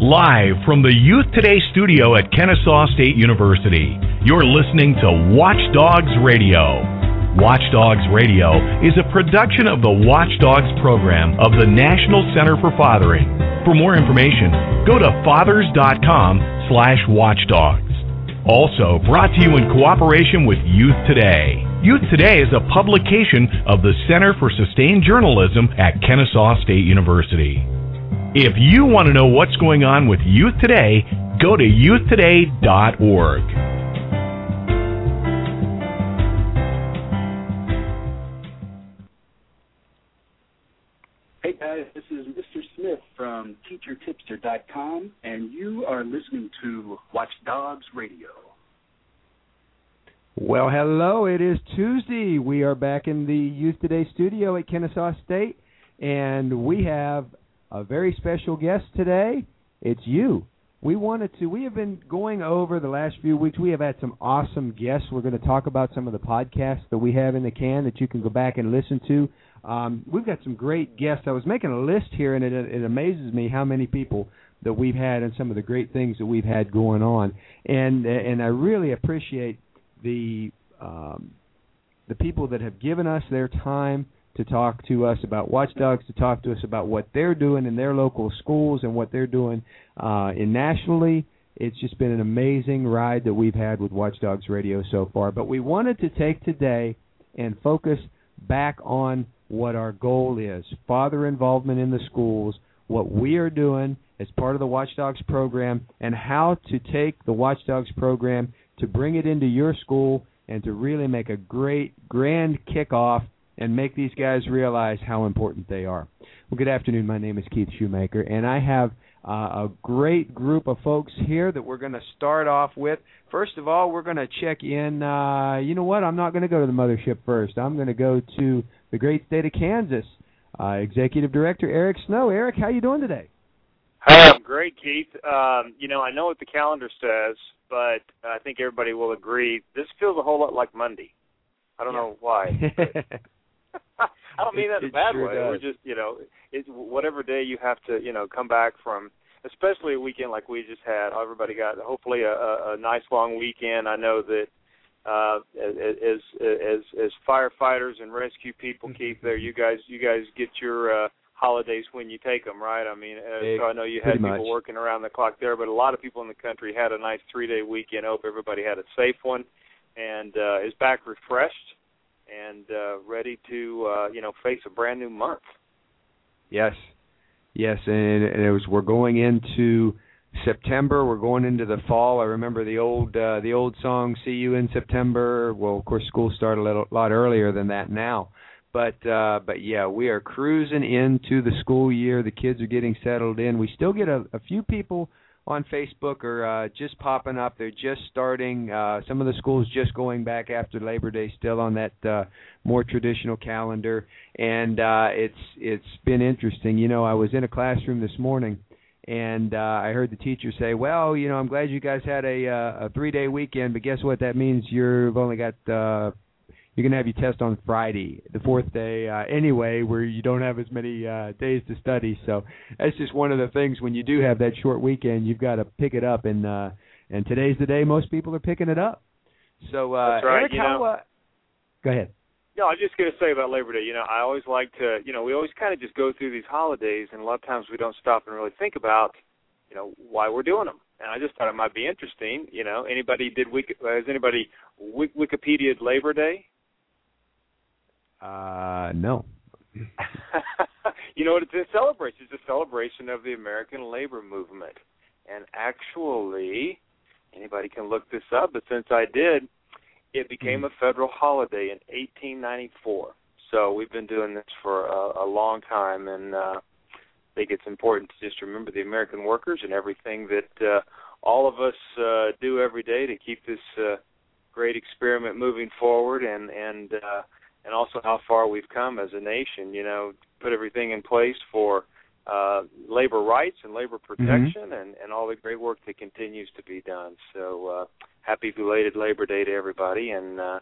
Live from the Youth Today studio at Kennesaw State University, you're listening to Watchdogs Radio. Watchdogs Radio is a production of the Watchdogs program of the National Center for Fathering. For more information, go to fathers.com slash watchdogs. Also brought to you in cooperation with Youth Today. Youth Today is a publication of the Center for Sustained Journalism at Kennesaw State University. If you want to know what's going on with Youth Today, go to youthtoday.org. Hey guys, this is Mr. Smith from TeacherTipster.com, and you are listening to Watchdogs Radio. Well, hello. It is Tuesday. We are back in the Youth Today studio at Kennesaw State, and we have a very special guest today. It's you. We wanted to. We have been going over the last few weeks. We have had some awesome guests. We're going to talk about some of the podcasts that we have in the can that you can go back and listen to. Um, we've got some great guests. I was making a list here, and it, it amazes me how many people that we've had and some of the great things that we've had going on. And and I really appreciate the um, the people that have given us their time to talk to us about watchdogs, to talk to us about what they're doing in their local schools and what they're doing uh, in nationally. It's just been an amazing ride that we've had with Watchdogs Radio so far. But we wanted to take today and focus back on what our goal is father involvement in the schools, what we are doing as part of the Watchdogs program, and how to take the Watchdogs program to bring it into your school and to really make a great, grand kickoff and make these guys realize how important they are. Well, good afternoon. My name is Keith Schumacher, and I have uh, a great group of folks here that we're going to start off with. First of all, we're going to check in. Uh, you know what? I'm not going to go to the mothership first. I'm going to go to the great state of Kansas. Uh, Executive Director Eric Snow. Eric, how you doing today? Hi, I'm great, Keith. Um, you know, I know what the calendar says, but I think everybody will agree this feels a whole lot like Monday. I don't Yeah. know why. I don't mean that in a bad sure way. We're just, you know, it's whatever day you have to, you know, come back from, especially a weekend like we just had. Everybody got hopefully a, a, a nice long weekend. I know that uh as as as firefighters and rescue people keep there you guys you guys get your uh holidays when you take them right i mean uh, so i know you had people much. working around the clock there but a lot of people in the country had a nice three day weekend hope everybody had a safe one and uh is back refreshed and uh ready to uh you know face a brand new month Yes, yes, and, and it was. We're going into September. We're going into the fall. I remember the old uh, the old song "See You in September." Well, of course, school started a little, lot earlier than that now, but uh, but yeah, we are cruising into the school year. The kids are getting settled in. We still get a, a few people on Facebook are uh, just popping up. They're just starting. Uh, some of the schools just going back after Labor Day, still on that uh, more traditional calendar, and uh, it's it's been interesting. You know, I was in a classroom this morning, and uh, I heard the teacher say, "Well, you know, I'm glad you guys had a uh, a three day weekend, but guess what? That means you've only got." Uh, you're going to have your test on Friday, the fourth day, uh, anyway, where you don't have as many uh, days to study. So that's just one of the things when you do have that short weekend, you've got to pick it up, and uh, and today's the day most people are picking it up. So uh, That's right, Eric, you how? know. Uh, go ahead. No, I was just going to say about Labor Day. You know, I always like to, you know, we always kind of just go through these holidays, and a lot of times we don't stop and really think about, you know, why we're doing them. And I just thought it might be interesting. You know, anybody did Wiki, has anybody Wik- Wikipedia'd Labor Day? Uh, no. you know what it's a celebration? It's a celebration of the American labor movement. And actually, anybody can look this up, but since I did, it became a federal holiday in 1894. So we've been doing this for a, a long time, and uh, I think it's important to just remember the American workers and everything that uh, all of us uh, do every day to keep this uh, great experiment moving forward, and and uh, and also how far we've come as a nation. You know, put everything in place for uh, labor rights and labor protection, and and all the great work that continues to be done. So uh, happy belated Labor Day to everybody, and uh,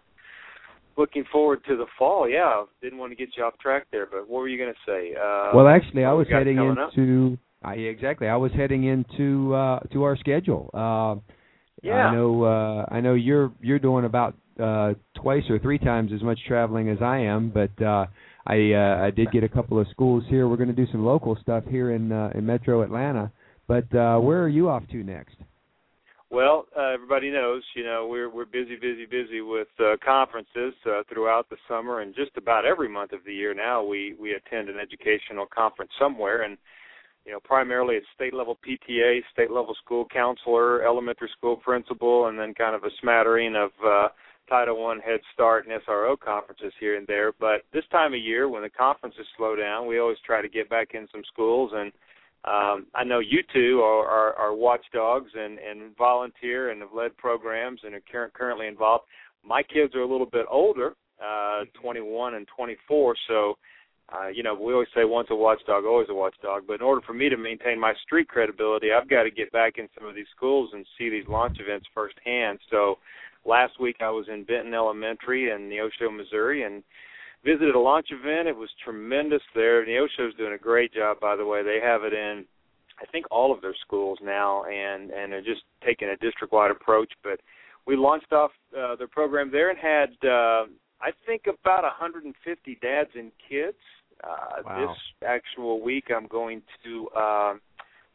looking forward to the fall. Yeah, didn't want to get you off track there, but what were you going to say? Uh, Well, actually, I was heading up? into I exactly. I was heading into uh to our schedule. Uh Yeah. I know uh I know you're you're doing about uh twice or three times as much traveling as I am, but uh I uh I did get a couple of schools here. We're going to do some local stuff here in uh in Metro Atlanta. But uh where are you off to next? Well, uh, everybody knows, you know, we're we're busy, busy, busy with uh, conferences uh, throughout the summer, and just about every month of the year now, we we attend an educational conference somewhere, and you know, primarily it's state level PTA, state level school counselor, elementary school principal, and then kind of a smattering of uh, Title One Head Start and SRO conferences here and there. But this time of year, when the conferences slow down, we always try to get back in some schools and um, I know you two are, are, are watchdogs and, and volunteer and have led programs and are cur- currently involved. My kids are a little bit older, uh, 21 and 24, so uh, you know we always say once a watchdog, always a watchdog. But in order for me to maintain my street credibility, I've got to get back in some of these schools and see these launch events firsthand. So last week I was in Benton Elementary in Neosho, Missouri, and visited a launch event. It was tremendous there. Neosho's doing a great job, by the way. They have it in, I think, all of their schools now, and and they're just taking a district-wide approach. But we launched off uh, their program there and had, uh, I think, about 150 dads and kids. Uh, Wow. This actual week, I'm going to uh,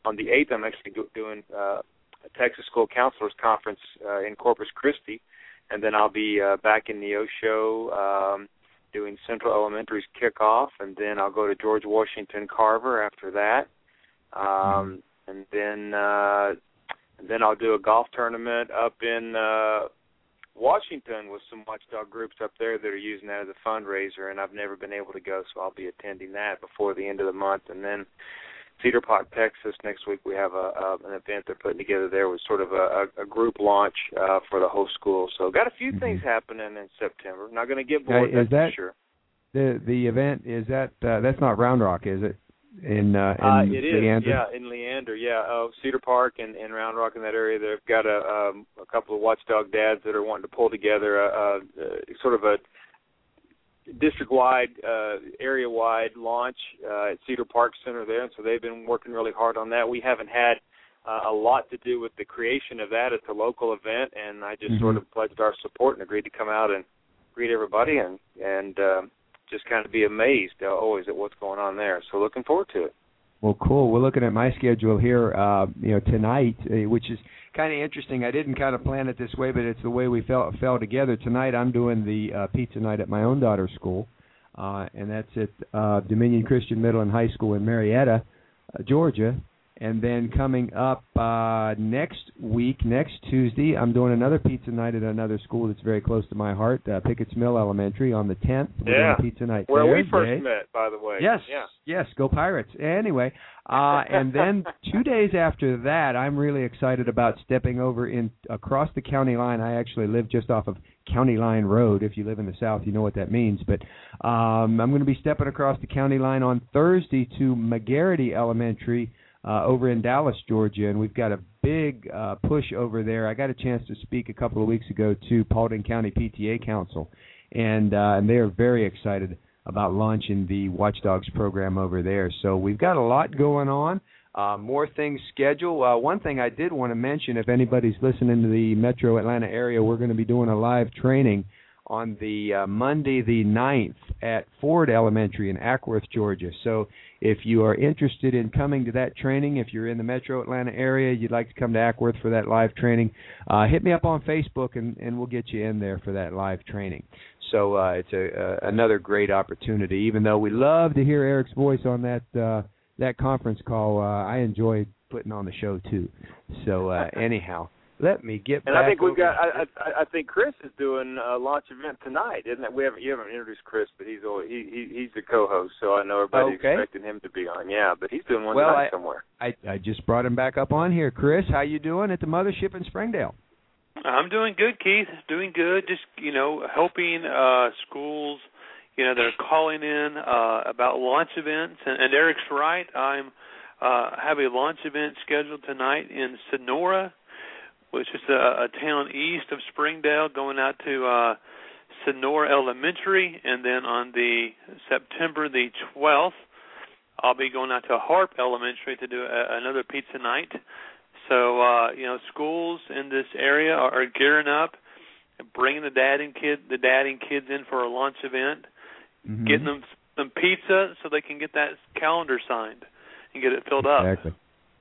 on the 8th. I'm actually go- doing uh, a Texas School Counselors Conference uh, in Corpus Christi, and then I'll be uh, back in Neosho. Um, doing Central Elementary's kickoff, and then I'll go to George Washington Carver after that, um, and then uh, and then I'll do a golf tournament up in uh, Washington with some watchdog groups up there that are using that as a fundraiser, and I've never been able to go, so I'll be attending that before the end of the month, and then. Cedar Park, Texas. Next week we have a, a an event they're putting together there with sort of a, a, a group launch uh, for the whole school. So got a few Mhm. things happening in September. Not going to get bored. is that's for that- sure. The the event is that uh, that's not Round Rock, is it? In uh, in Uh, it is, Leander? yeah, in Leander, yeah. Uh, Cedar Park and, and Round Rock in that area. They've got a um, a couple of watchdog dads that are wanting to pull together a, a, a sort of a district-wide, uh, area-wide launch uh, at Cedar Park Center there, and so they've been working really hard on that. We haven't had uh, a lot to do with the creation of that. It's a local event, and I just Mhm. sort of pledged our support and agreed to come out and greet everybody and and uh, just kind of be amazed uh, always at what's going on there. So looking forward to it. Well, cool. We're looking at my schedule here, uh, you know, tonight, uh, which is kind of interesting. I didn't kind of plan it this way, but it's the way we fell fell together. Tonight, I'm doing the uh, pizza night at my own daughter's school, uh, and that's at uh, Dominion Christian Middle and High School in Marietta, uh, Georgia. And then coming up uh, next week, next Tuesday, I'm doing another pizza night at another school that's very close to my heart, uh, Pickett's Mill Elementary, on the 10th. We're doing Yeah. pizza night Where there. we first met, by the way. Yes, Yeah. yes, go Pirates. Anyway, uh, and then two days after that, I'm really excited about stepping over in across the county line. I actually live just off of County Line Road. If you live in the South, you know what that means. But um, I'm going to be stepping across the county line on Thursday to McGarity Elementary uh, over in Dallas, Georgia, and we've got a big uh, push over there. I got a chance to speak a couple of weeks ago to Paulding County PTA Council, and uh, and they are very excited about launching the Watchdogs program over there. So we've got a lot going on. Uh, more things scheduled. Uh, one thing I did want to mention, if anybody's listening to the Metro Atlanta area, we're going to be doing a live training on the uh, Monday the 9th at Ford Elementary in Acworth, Georgia. So if you are interested in coming to that training, if you're in the Metro Atlanta area, you'd like to come to Acworth for that live training, uh, hit me up on Facebook and, and we'll get you in there for that live training. So uh, it's a, uh, another great opportunity. Even though we love to hear Eric's voice on that uh, that conference call, uh, I enjoy putting on the show too. So uh, anyhow, let me get And back. I think we've got. I, I I think Chris is doing a launch event tonight, isn't it? We haven't you haven't introduced Chris, but he's always, he, he he's the co-host, so I know everybody's Okay. expecting him to be on. Yeah, but he's doing one Well, tonight I- somewhere. I I just brought him back up on here. Chris, how you doing at the mothership in Springdale? I'm doing good, Keith. Doing good. Just you know, helping uh schools, you know, they're calling in uh about launch events. And, and Eric's right. I'm uh have a launch event scheduled tonight in Sonora, which is a, a town east of Springdale, going out to uh Sonora Elementary, and then on the September the 12th, I'll be going out to Harp Elementary to do a, another pizza night. So uh, you know, schools in this area are, are gearing up, bringing the dad and kid the dad and kids in for a lunch event, Mhm. getting them some pizza so they can get that calendar signed and get it filled exactly. up. Exactly.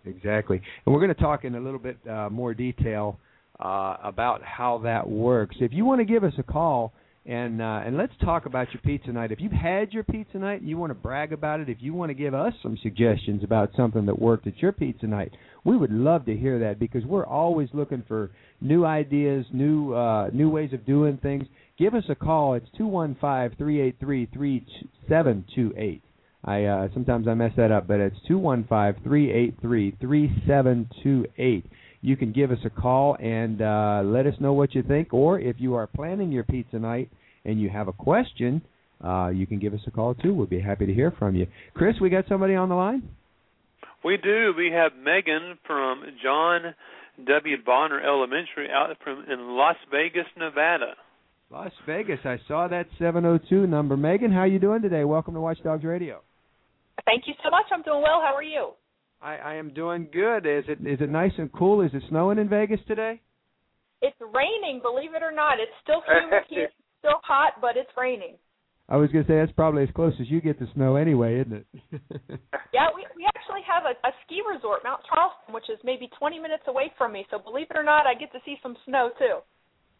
And we're going to talk in a little bit uh, more detail uh, about how that works. If you want to give us a call and uh, and let's talk about your pizza night. If you've had your pizza night and you want to brag about it, if you want to give us some suggestions about something that worked at your pizza night, we would love to hear that because we're always looking for new ideas, new uh, new ways of doing things. Give us a call. It's two one five three eight three three seven two eight. I uh, sometimes I mess that up, but it's two one five three eight three three seven two eight. You can give us a call and uh, let us know what you think, or if you are planning your pizza night and you have a question, uh, you can give us a call too. We'll be happy to hear from you. Chris, we got somebody on the line. We do. We have Megan from John W. Bonner Elementary out from in Las Vegas, Nevada. Las Vegas. I saw that 702 number. Megan, how you doing today? Welcome to Watchdogs Radio. Thank you so much. I'm doing well. How are you? I, I am doing good. Is it is it nice and cool? Is it snowing in Vegas today? It's raining, believe it or not. It's still humid here, it's still hot, but it's raining. I was going to say that's probably as close as you get to snow anyway, isn't it? Yeah, we we actually have a, a ski resort, Mount Charleston, which is maybe 20 minutes away from me. So believe it or not, I get to see some snow too.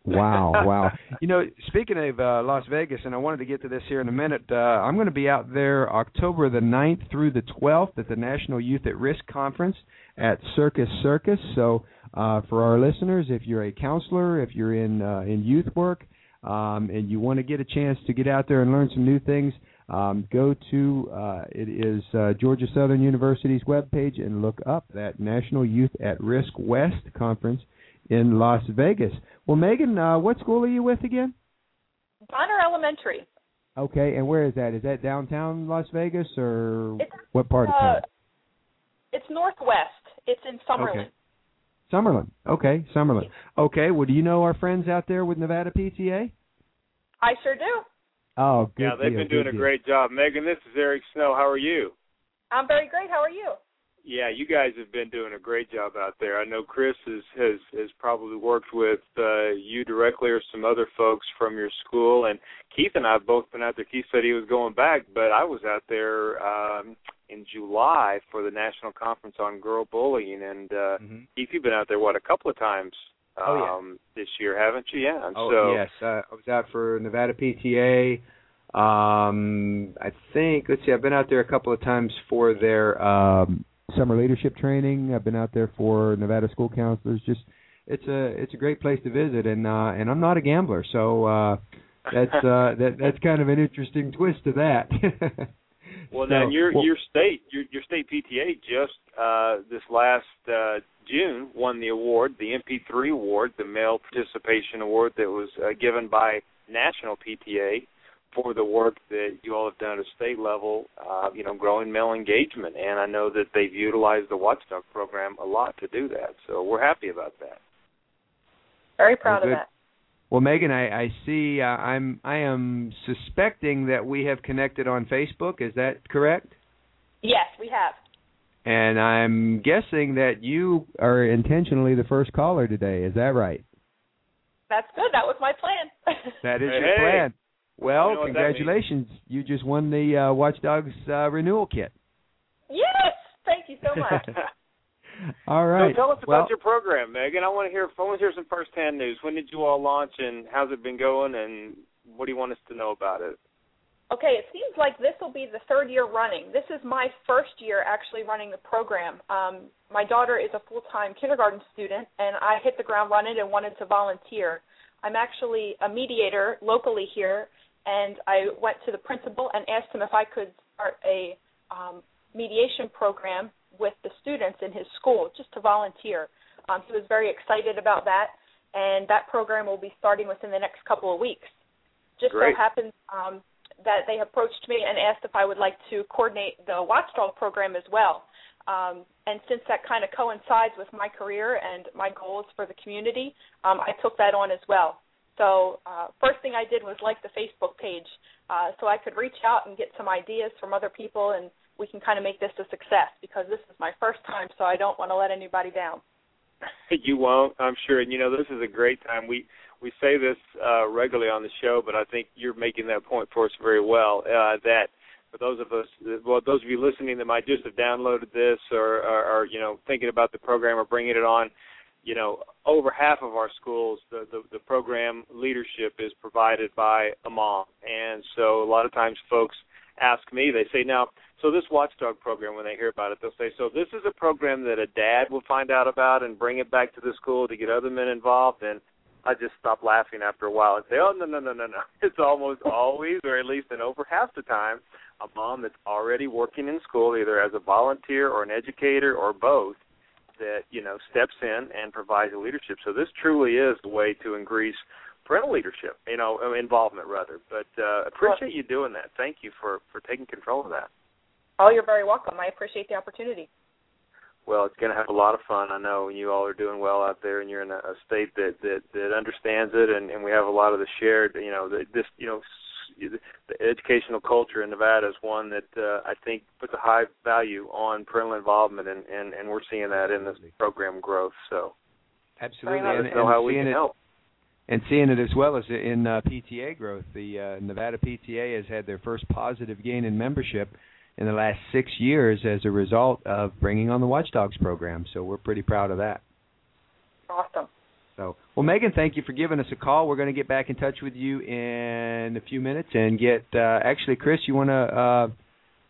Wow, wow. You know, speaking of uh, Las Vegas, and I wanted to get to this here in a minute, uh, I'm going to be out there October the 9th through the 12th at the National Youth at Risk Conference at Circus Circus. So, uh, for our listeners, if you're a counselor, if you're in uh, in youth work, um, and you want to get a chance to get out there and learn some new things, um, go to uh, it is uh, Georgia Southern University's webpage and look up that National Youth at Risk West Conference in Las Vegas. Well, Megan, uh, what school are you with again? Bonner Elementary. Okay, and where is that? Is that downtown Las Vegas or It's, what part of Uh, town? it's northwest. It's in Summerlin. Okay. Summerlin. Okay, Summerlin. Okay, well, do you know our friends out there with Nevada PTA? I sure do. Oh, good. yeah, they've deal, been doing good a deal. great job. Megan, this is Eric Snow. How are you? I'm very great. How are you? Yeah, you guys have been doing a great job out there. I know Chris has has, has probably worked with uh, you directly or some other folks from your school, and Keith and I have both been out there. Keith said he was going back, but I was out there um, in July for the national conference on girl bullying, and uh, Mhm. Keith, you've been out there what a couple of times um, Oh, yeah. this year, haven't you? Yeah. Oh so yes, uh, I was out for Nevada PTA. Um, I think let's see, I've been out there a couple of times for their um, summer leadership training. I've been out there for Nevada school counselors. Just it's a it's a great place to visit, and uh, and I'm not a gambler, so uh, that's uh, that that's kind of an interesting twist to that. Well, So, now your well- your state your your state PTA just uh, this last uh, June won the award, the MP3 award, the male participation award that was uh, given by National PTA for the work that you all have done at a state level, uh, you know, growing male engagement. And I know that they've utilized the Watchdog program a lot to do that. So we're happy about that. Very proud good. of that. Well, Megan, I, I see. Uh, I'm I am suspecting that we have connected on Facebook. Is that correct? Yes, we have. And I'm guessing that you are intentionally the first caller today. Is that right? That's good. That was my plan. That is Hey, your hey. plan. Well, You know what that means. congratulations. You just won the uh, Watchdogs uh, renewal kit. yes. Thank you so much. All right. So tell us about well, your program, Megan. I want to hear. I want to hear some firsthand news. When did you all launch, and how's it been going, and what do you want us to know about it? Okay, it seems like this will be the third year running. This is my first year actually running the program. Um, my daughter is a full time kindergarten student, and I hit the ground running and wanted to volunteer. I'm actually a mediator locally here, and I went to the principal and asked him if I could start a um, mediation program with the students in his school just to volunteer. Um, he was very excited about that, and that program will be starting within the next couple of weeks. Just Great. so happens um, that they approached me and asked if I would like to coordinate the Watchdog program as well. Um, and since that kind of coincides with my career and my goals for the community, um, I took that on as well. So uh, first thing I did was like the Facebook page, uh, so I could reach out and get some ideas from other people and we can kind of make this a success because this is my first time, so I don't want to let anybody down. you won't, I'm sure. And you know, this is a great time. We we say this uh, regularly on the show, but I think you're making that point for us very well. Uh, that for those of us, well, those of you listening that might just have downloaded this or, or, you know thinking about the program or bringing it on, you know, over half of our schools, the, the the program leadership is provided by a mom, and so a lot of times folks ask me, they say, now, so this watchdog program, when they hear about it, they'll say, so this is a program that a dad will find out about and bring it back to the school to get other men involved, and I just stop laughing after a while and say, oh no no no no no, it's almost always, or at least in over half the time, a mom that's already working in school, either as a volunteer or an educator or both, that you know steps in and provides the leadership. So this truly is the way to increase parental leadership, you know, uh, involvement rather. But uh, appreciate you doing that. Thank you for for taking control of that. Oh, you're very welcome. I appreciate the opportunity. Well, it's going to have a lot of fun. I know you all are doing well out there, and you're in a, a state that that that understands it, and and we have a lot of the shared, you know, the, this, you know, the educational culture in Nevada is one that uh, I think puts a high value on parental involvement, and, and, and we're seeing that in this program growth. So, absolutely, let and, us know how we can it, help. And seeing it as well as in uh, PTA growth, the uh, Nevada PTA has had their first positive gain in membership in the last six years as a result of bringing on the Watchdogs program. So we're pretty proud of that. Awesome. Well, Megan, thank you for giving us a call. We're going to get back in touch with you in a few minutes and get. Uh, actually, Chris, you want to uh,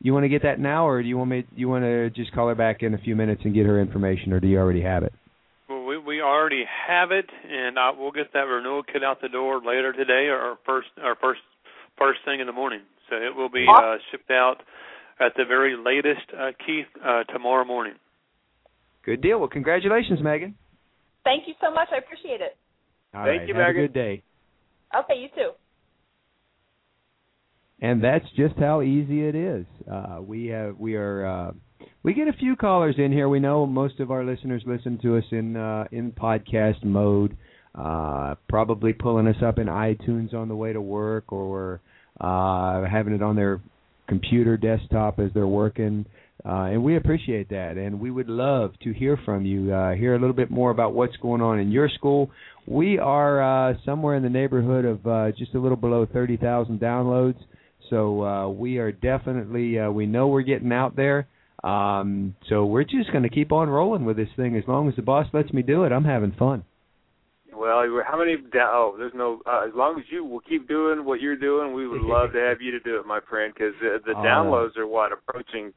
you want to get that now, or do you want me? You want to just call her back in a few minutes and get her information, or do you already have it? Well, we we already have it, and I, we'll get that renewal kit out the door later today, or first or first first thing in the morning. So it will be uh, shipped out at the very latest, uh, Keith, uh, tomorrow morning. Good deal. Well, congratulations, Megan. Thank you so much. I appreciate it. All Thank right. you, Have Megan. a good day. Okay, you too. And that's just how easy it is. Uh, we have we are uh, we get a few callers in here. We know most of our listeners listen to us in uh, in podcast mode, uh, probably pulling us up in iTunes on the way to work or uh, having it on their computer desktop as they're working. Uh, and we appreciate that, and we would love to hear from you, uh, hear a little bit more about what's going on in your school. We are uh, somewhere in the neighborhood of uh, just a little below 30,000 downloads, so uh, we are definitely, uh, we know we're getting out there. Um, so we're just going to keep on rolling with this thing as long as the boss lets me do it. I'm having fun. Well, how many? Oh, there's no. Uh, as long as you will keep doing what you're doing, we would love to have you to do it, my friend. Because uh, the Uh, downloads are what approaching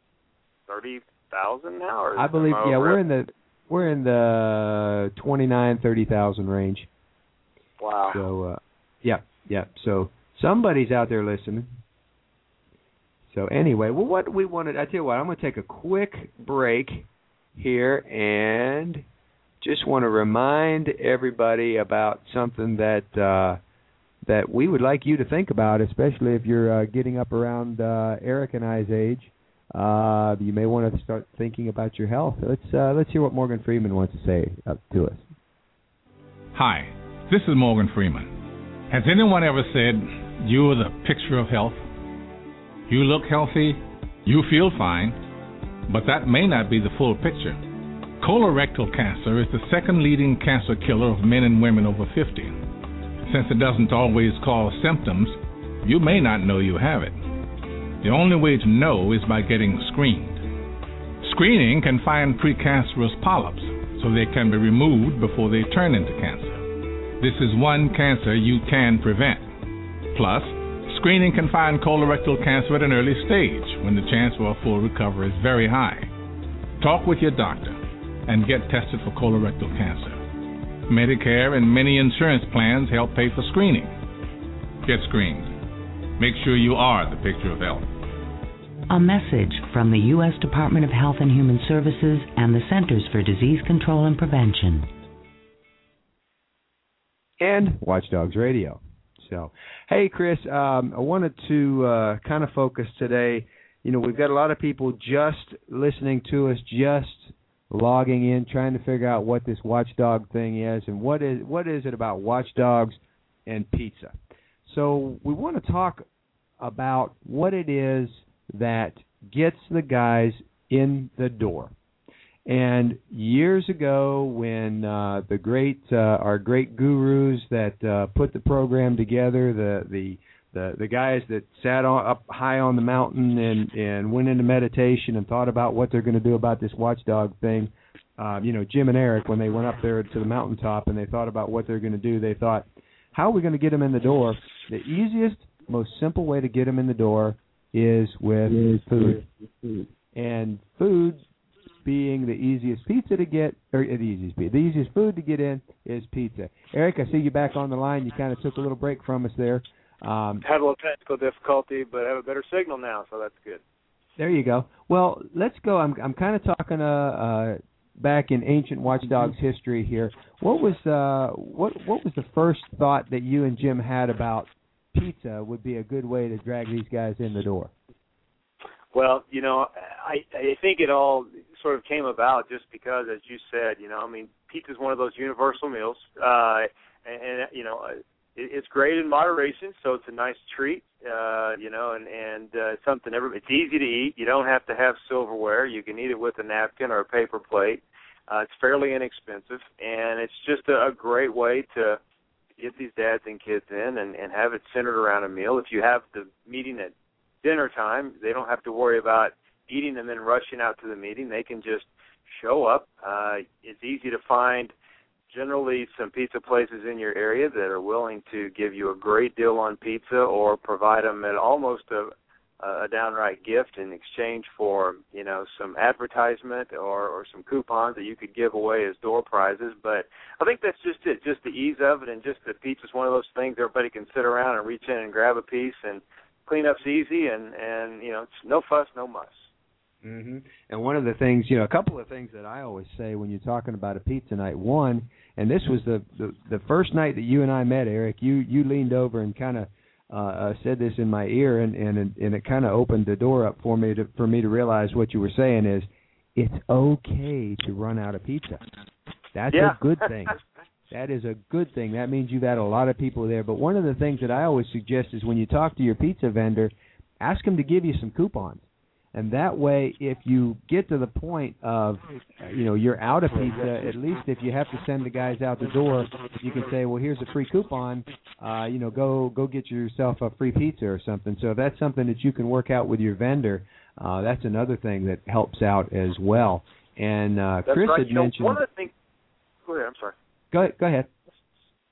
thirty thousand now. Or I believe, yeah, we're in the we're in the twenty nine thirty thousand range. Wow. So, uh, yeah, yeah. So somebody's out there listening. So anyway, well, what we wanted, I tell you what, I'm going to take a quick break here and just want to remind everybody about something that uh, that we would like you to think about, especially if you're uh, getting up around uh, Eric and I's age. Uh, you may want to start thinking about your health. Let's uh, let's hear what Morgan Freeman wants to say to us. Hi, this is Morgan Freeman. Has anyone ever said you're the picture of health? You look healthy, you feel fine, but that may not be the full picture. Colorectal cancer is the second leading cancer killer of men and women over 50. Since it doesn't always cause symptoms, you may not know you have it. The only way to know is by getting screened. Screening can find precancerous polyps so they can be removed before they turn into cancer. This is one cancer you can prevent. Plus, screening can find colorectal cancer at an early stage when the chance for a full recovery is very high. Talk with your doctor and get tested for colorectal cancer. Medicare and many insurance plans help pay for screening. Get screened. Make sure you are the picture of health. A message from the U.S. Department of Health and Human Services and the Centers for Disease Control and Prevention. and Watchdogs Radio. So, hey, Chris, um, I wanted to uh, kind of focus today. You know, we've got a lot of people just listening to us, just logging in, trying to figure out what this Watchdog thing is and what is what is it about Watchdogs and pizza. So, we want to talk about what it is that gets the guys in the door. And years ago, when uh, the great uh, our great gurus that uh, put the program together, the the the the guys that sat on, up high on the mountain and and went into meditation and thought about what they're going to do about this watchdog thing, uh, you know, Jim and Eric, when they went up there to the mountaintop and they thought about what they're going to do, they thought, how are we going to get them in the door? The easiest, most simple way to get them in the door is with food. And food being the easiest pizza to get, or the easiest the easiest food to get in is pizza. Eric, I see you back on the line. You kind of took a little break from us there. Um, Had a little technical difficulty, but I have a better signal now, so that's good. There you go. Well, let's go. I'm I'm kind of talking uh, uh back in ancient watchdogs history here. What was uh what what was the first thought that you and Jim had about pizza would be a good way to drag these guys in the door? Well, you know, I I think it all sort of came about just because, as you said, you know, I mean, pizza is one of those universal meals, uh, and, and you know, it, it's great in moderation, so it's a nice treat, uh, you know, and and uh, something every. It's easy to eat. You don't have to have silverware. You can eat it with a napkin or a paper plate. Uh, it's fairly inexpensive, and it's just a, a great way to get these dads and kids in and, and have it centered around a meal. If you have the meeting at dinner time, they don't have to worry about eating and then rushing out to the meeting. They can just show up. Uh, it's easy to find generally some pizza places in your area that are willing to give you a great deal on pizza or provide them at almost a a downright gift in exchange for you know some advertisement or or some coupons that you could give away as door prizes but i think that's just it just the ease of it and just that pizza's one of those things everybody can sit around and reach in and grab a piece and cleanup's easy and and you know it's no fuss no muss hmm And one of the things, you know, a couple of things that I always say when you're talking about a pizza night. One, and this was the the, the first night that you and I met, Eric. You you leaned over and kind of uh, said this in my ear, and and and it kind of opened the door up for me to for me to realize what you were saying is it's okay to run out of pizza. That's yeah. a good thing. That is a good thing. That means you've had a lot of people there. But one of the things that I always suggest is when you talk to your pizza vendor, ask them to give you some coupons. And that way, if you get to the point of, you know, you're out of pizza, at least if you have to send the guys out the door, you can say, well, here's a free coupon. Uh, you know, go go get yourself a free pizza or something. So if that's something that you can work out with your vendor. Uh, that's another thing that helps out as well. And uh, That's Chris right. had you know, mentioned. one of the things. Go ahead. I'm sorry. Go ahead. Go ahead.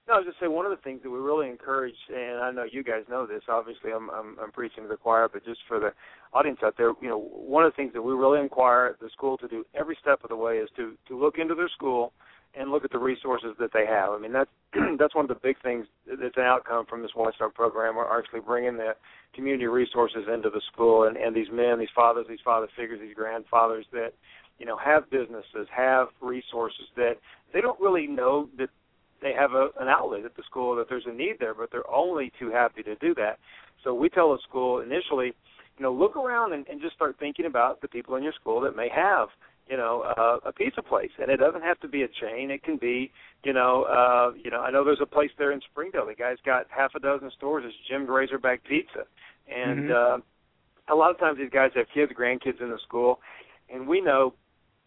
No, I was just say one of the things that we really encourage, and I know you guys know this. Obviously, I'm I'm, I'm preaching to the choir, but just for the audience out there, you know, one of the things that we really inquire the school to do every step of the way is to to look into their school and look at the resources that they have. I mean, that's that's one of the big things that's an outcome from this Watchdog program. Are actually bringing the community resources into the school, and and these men, these fathers, these father figures, these grandfathers that you know have businesses, have resources that they don't really know that they have a, an outlet at the school that there's a need there, but they're only too happy to do that. So we tell the school initially, you know, look around and, and just start thinking about the people in your school that may have, you know, uh, a pizza place, and it doesn't have to be a chain. It can be, you know, uh, you know, I know there's a place there in Springdale. The guy's got half a dozen stores. It's Jim Razorback Pizza, and Mhm. uh, a lot of times these guys have kids, grandkids in the school, and we know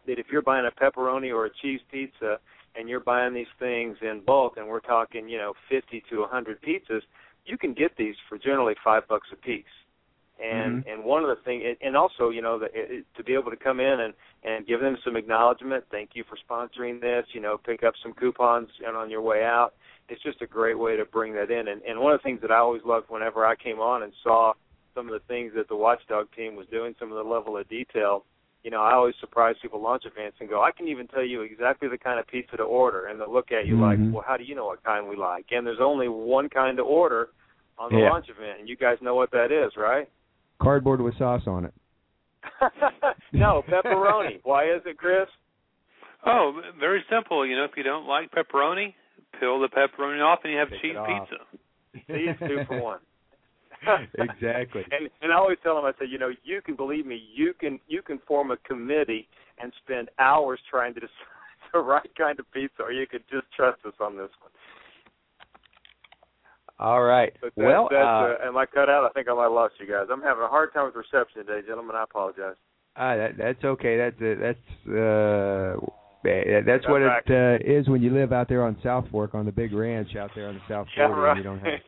that if you're buying a pepperoni or a cheese pizza and you're buying these things in bulk and we're talking you know 50 to 100 pizzas you can get these for generally 5 bucks a piece and Mhm. and one of the things and also you know the, it, to be able to come in and and give them some acknowledgement thank you for sponsoring this you know pick up some coupons and on your way out it's just a great way to bring that in and and one of the things that I always loved whenever I came on and saw some of the things that the watchdog team was doing some of the level of detail you know, I always surprise people launch events and go, I can even tell you exactly the kind of pizza to order, and they'll look at you Mhm. like, well, how do you know what kind we like? And there's only one kind to order on the Yeah. launch event, and you guys know what that is, right? Cardboard with sauce on it. no, pepperoni. Why is it, Chris? Oh, very simple. You know, if you don't like pepperoni, peel the pepperoni off and you have Take cheese pizza. See, it's two for one. Exactly. And and I always tell them, I say, you know, you can believe me, you can you can form a committee and spend hours trying to decide the right kind of pizza, or you could just trust us on this one. All right. But that, well, that's, uh, uh, am I cut out? I think I might have lost you guys. I'm having a hard time with reception today, gentlemen. I apologize. uh, that, that's okay. That's uh, that's uh, ba- that's I'm what back. it uh, is when you live out there on South Fork on the big ranch out there on the South Yeah, Fork, right. and you don't have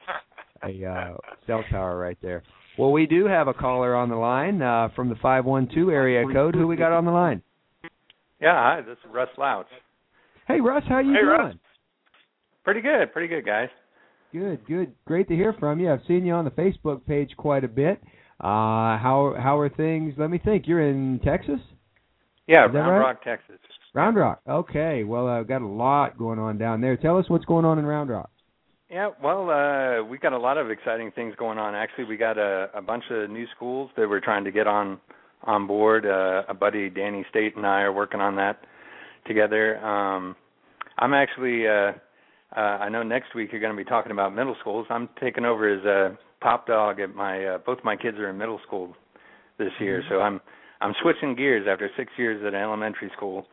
a uh, cell tower right there. Well, we do have a caller on the line uh, from the five one two area code. Who we got on the line? Yeah, hi, this is Russ Louts. Hey, Russ, how you Hey, doing? Russ. Pretty good, pretty good, guys. Good, good, great to hear from you. I've seen you on the Facebook page quite a bit. Uh, how how are things? Let me think. You're in Texas, Yeah, Round right? Rock, Texas. Round Rock. Okay, well I've got a lot going on down there. Tell us what's going on in Round Rock. Yeah, well, uh, we got a lot of exciting things going on. Actually, we got a, a bunch of new schools that we're trying to get on on board. Uh, a buddy, Danny State, and I are working on that together. Um, I'm actually, uh, uh, I know next week you're going to be talking about middle schools. I'm taking over as a top dog at my. Uh, both my kids are in middle school this year, so I'm I'm switching gears after six years at an elementary school,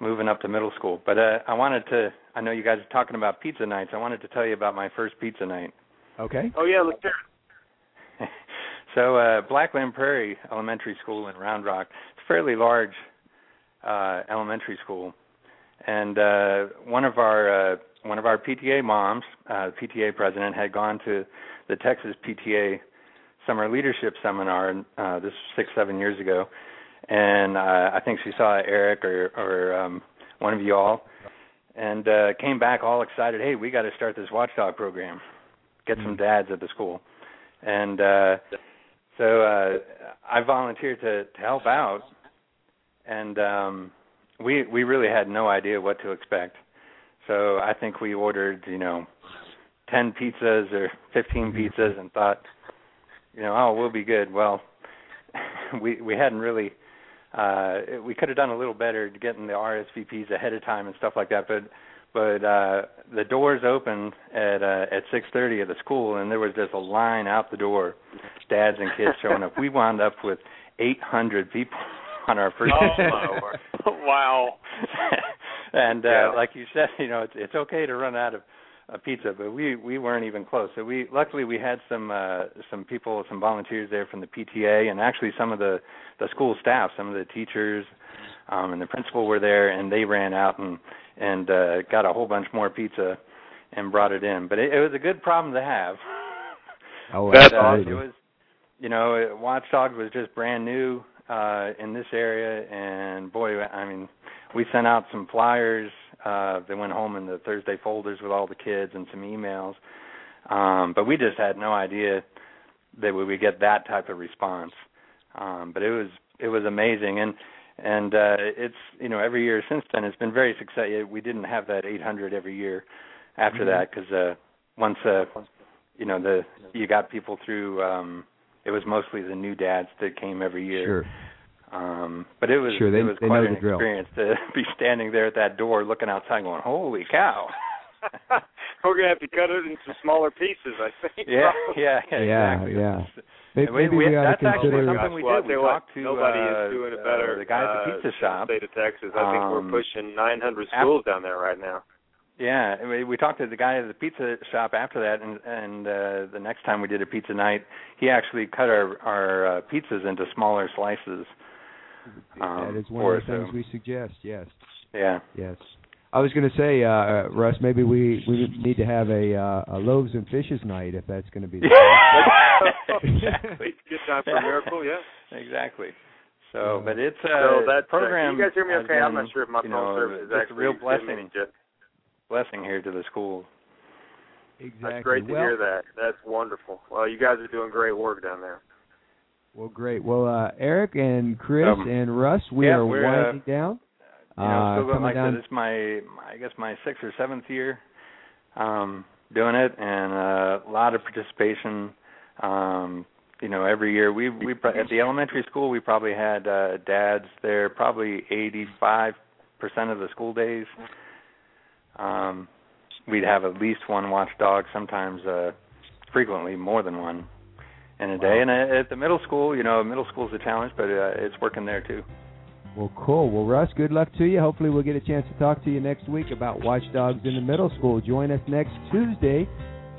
moving up to middle school. But uh, I wanted to. I know you guys are talking about pizza nights. I wanted to tell you about my first pizza night. Okay. Oh yeah, let's hear it. so uh Blackland Prairie Elementary School in Round Rock. It's a fairly large uh elementary school. And uh one of our uh one of our PTA moms, uh PTA president had gone to the Texas PTA summer leadership seminar uh this 6 7 years ago. And uh I think she saw Eric or or um one of you all and uh came back all excited, "Hey, we got to start this watchdog program. Get some dads at the school." and uh so uh I volunteered to to help out and um we we really had no idea what to expect. So I think we ordered, you know, 10 pizzas or 15 pizzas and thought, you know, oh, we'll be good. Well, we we hadn't really uh we could have done a little better getting the RSVPs ahead of time and stuff like that, but but uh the doors opened at uh at 6:30 at the school and there was just a line out the door dads and kids showing up we wound up with 800 people on our first Oh my word! wow. and uh Yeah. like you said you know it's it's okay to run out of a pizza but we we weren't even close so we luckily we had some uh some people some volunteers there from the PTA and actually some of the the school staff some of the teachers um and the principal were there and they ran out and and uh got a whole bunch more pizza and brought it in but it, it was a good problem to have Oh, That's But, uh, absolutely. it was you know watchdog was just brand new uh in this area and boy i mean we sent out some flyers uh that went home in the thursday folders with all the kids and some emails um but we just had no idea that we would get that type of response um but it was it was amazing and and uh it's you know every year since then it's been very successful we didn't have that 800 every year after Mhm. that because uh once uh you know the you got people through um it was mostly the new dads that came every year Sure. Um but it was Sure, they- it was quite an the experience to be standing there at that door looking outside going holy cow We're gonna have to cut it into smaller pieces, I think. yeah yeah yeah Yeah, exactly. yeah. Maybe, we- maybe we- we, ought that's to actually consider. something we Well, did. We tell talked to nobody uh, is doing it uh, the guy at the uh, pizza in shop. state of Texas. I think Um, we're pushing 900 af- schools down there right now. Yeah, we, we talked to the guy at the pizza shop after that, and and uh, the next time we did a pizza night, he actually cut our our uh, pizzas into smaller slices. Um, that is one of the things so- we suggest. Yes. Yeah. Yes. I was going to say, uh, uh, Russ, maybe we we need to have a uh, a loaves and fishes night if that's going to be. The exactly. Good time for a miracle, yeah. Exactly. So, Yeah. but it's uh, so that's program. Uh, you guys hear me has okay? I'm not sure if my phone know, service is just a real blessing just- blessing here to the school. exactly. That's great to well, hear that. That's wonderful. Well, you guys are doing great work down there. Well, great. Well, uh, Eric and Chris Um, and Russ, we yeah, are we're, uh, winding down. You know, Uh, still going coming like down- this. Is my, I guess my sixth or seventh year um, doing it, and uh, a lot of participation. Um, you know, every year we we at the elementary school we probably had uh, dads there probably eighty five percent of the school days. Um, we'd have at least one watchdog, sometimes uh, frequently more than one in a wow. day. And uh, at the middle school, you know, middle school's a challenge, but uh, it's working there too. Well, cool. Well, Russ, good luck to you. Hopefully, we'll get a chance to talk to you next week about Watchdogs in the middle school. Join us next Tuesday.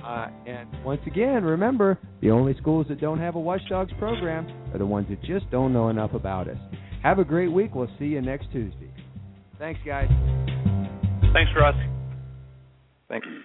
Uh, and once again, remember the only schools that don't have a Watchdogs program are the ones that just don't know enough about us. Have a great week. We'll see you next Tuesday. Thanks, guys. Thanks, Russ. Thank you.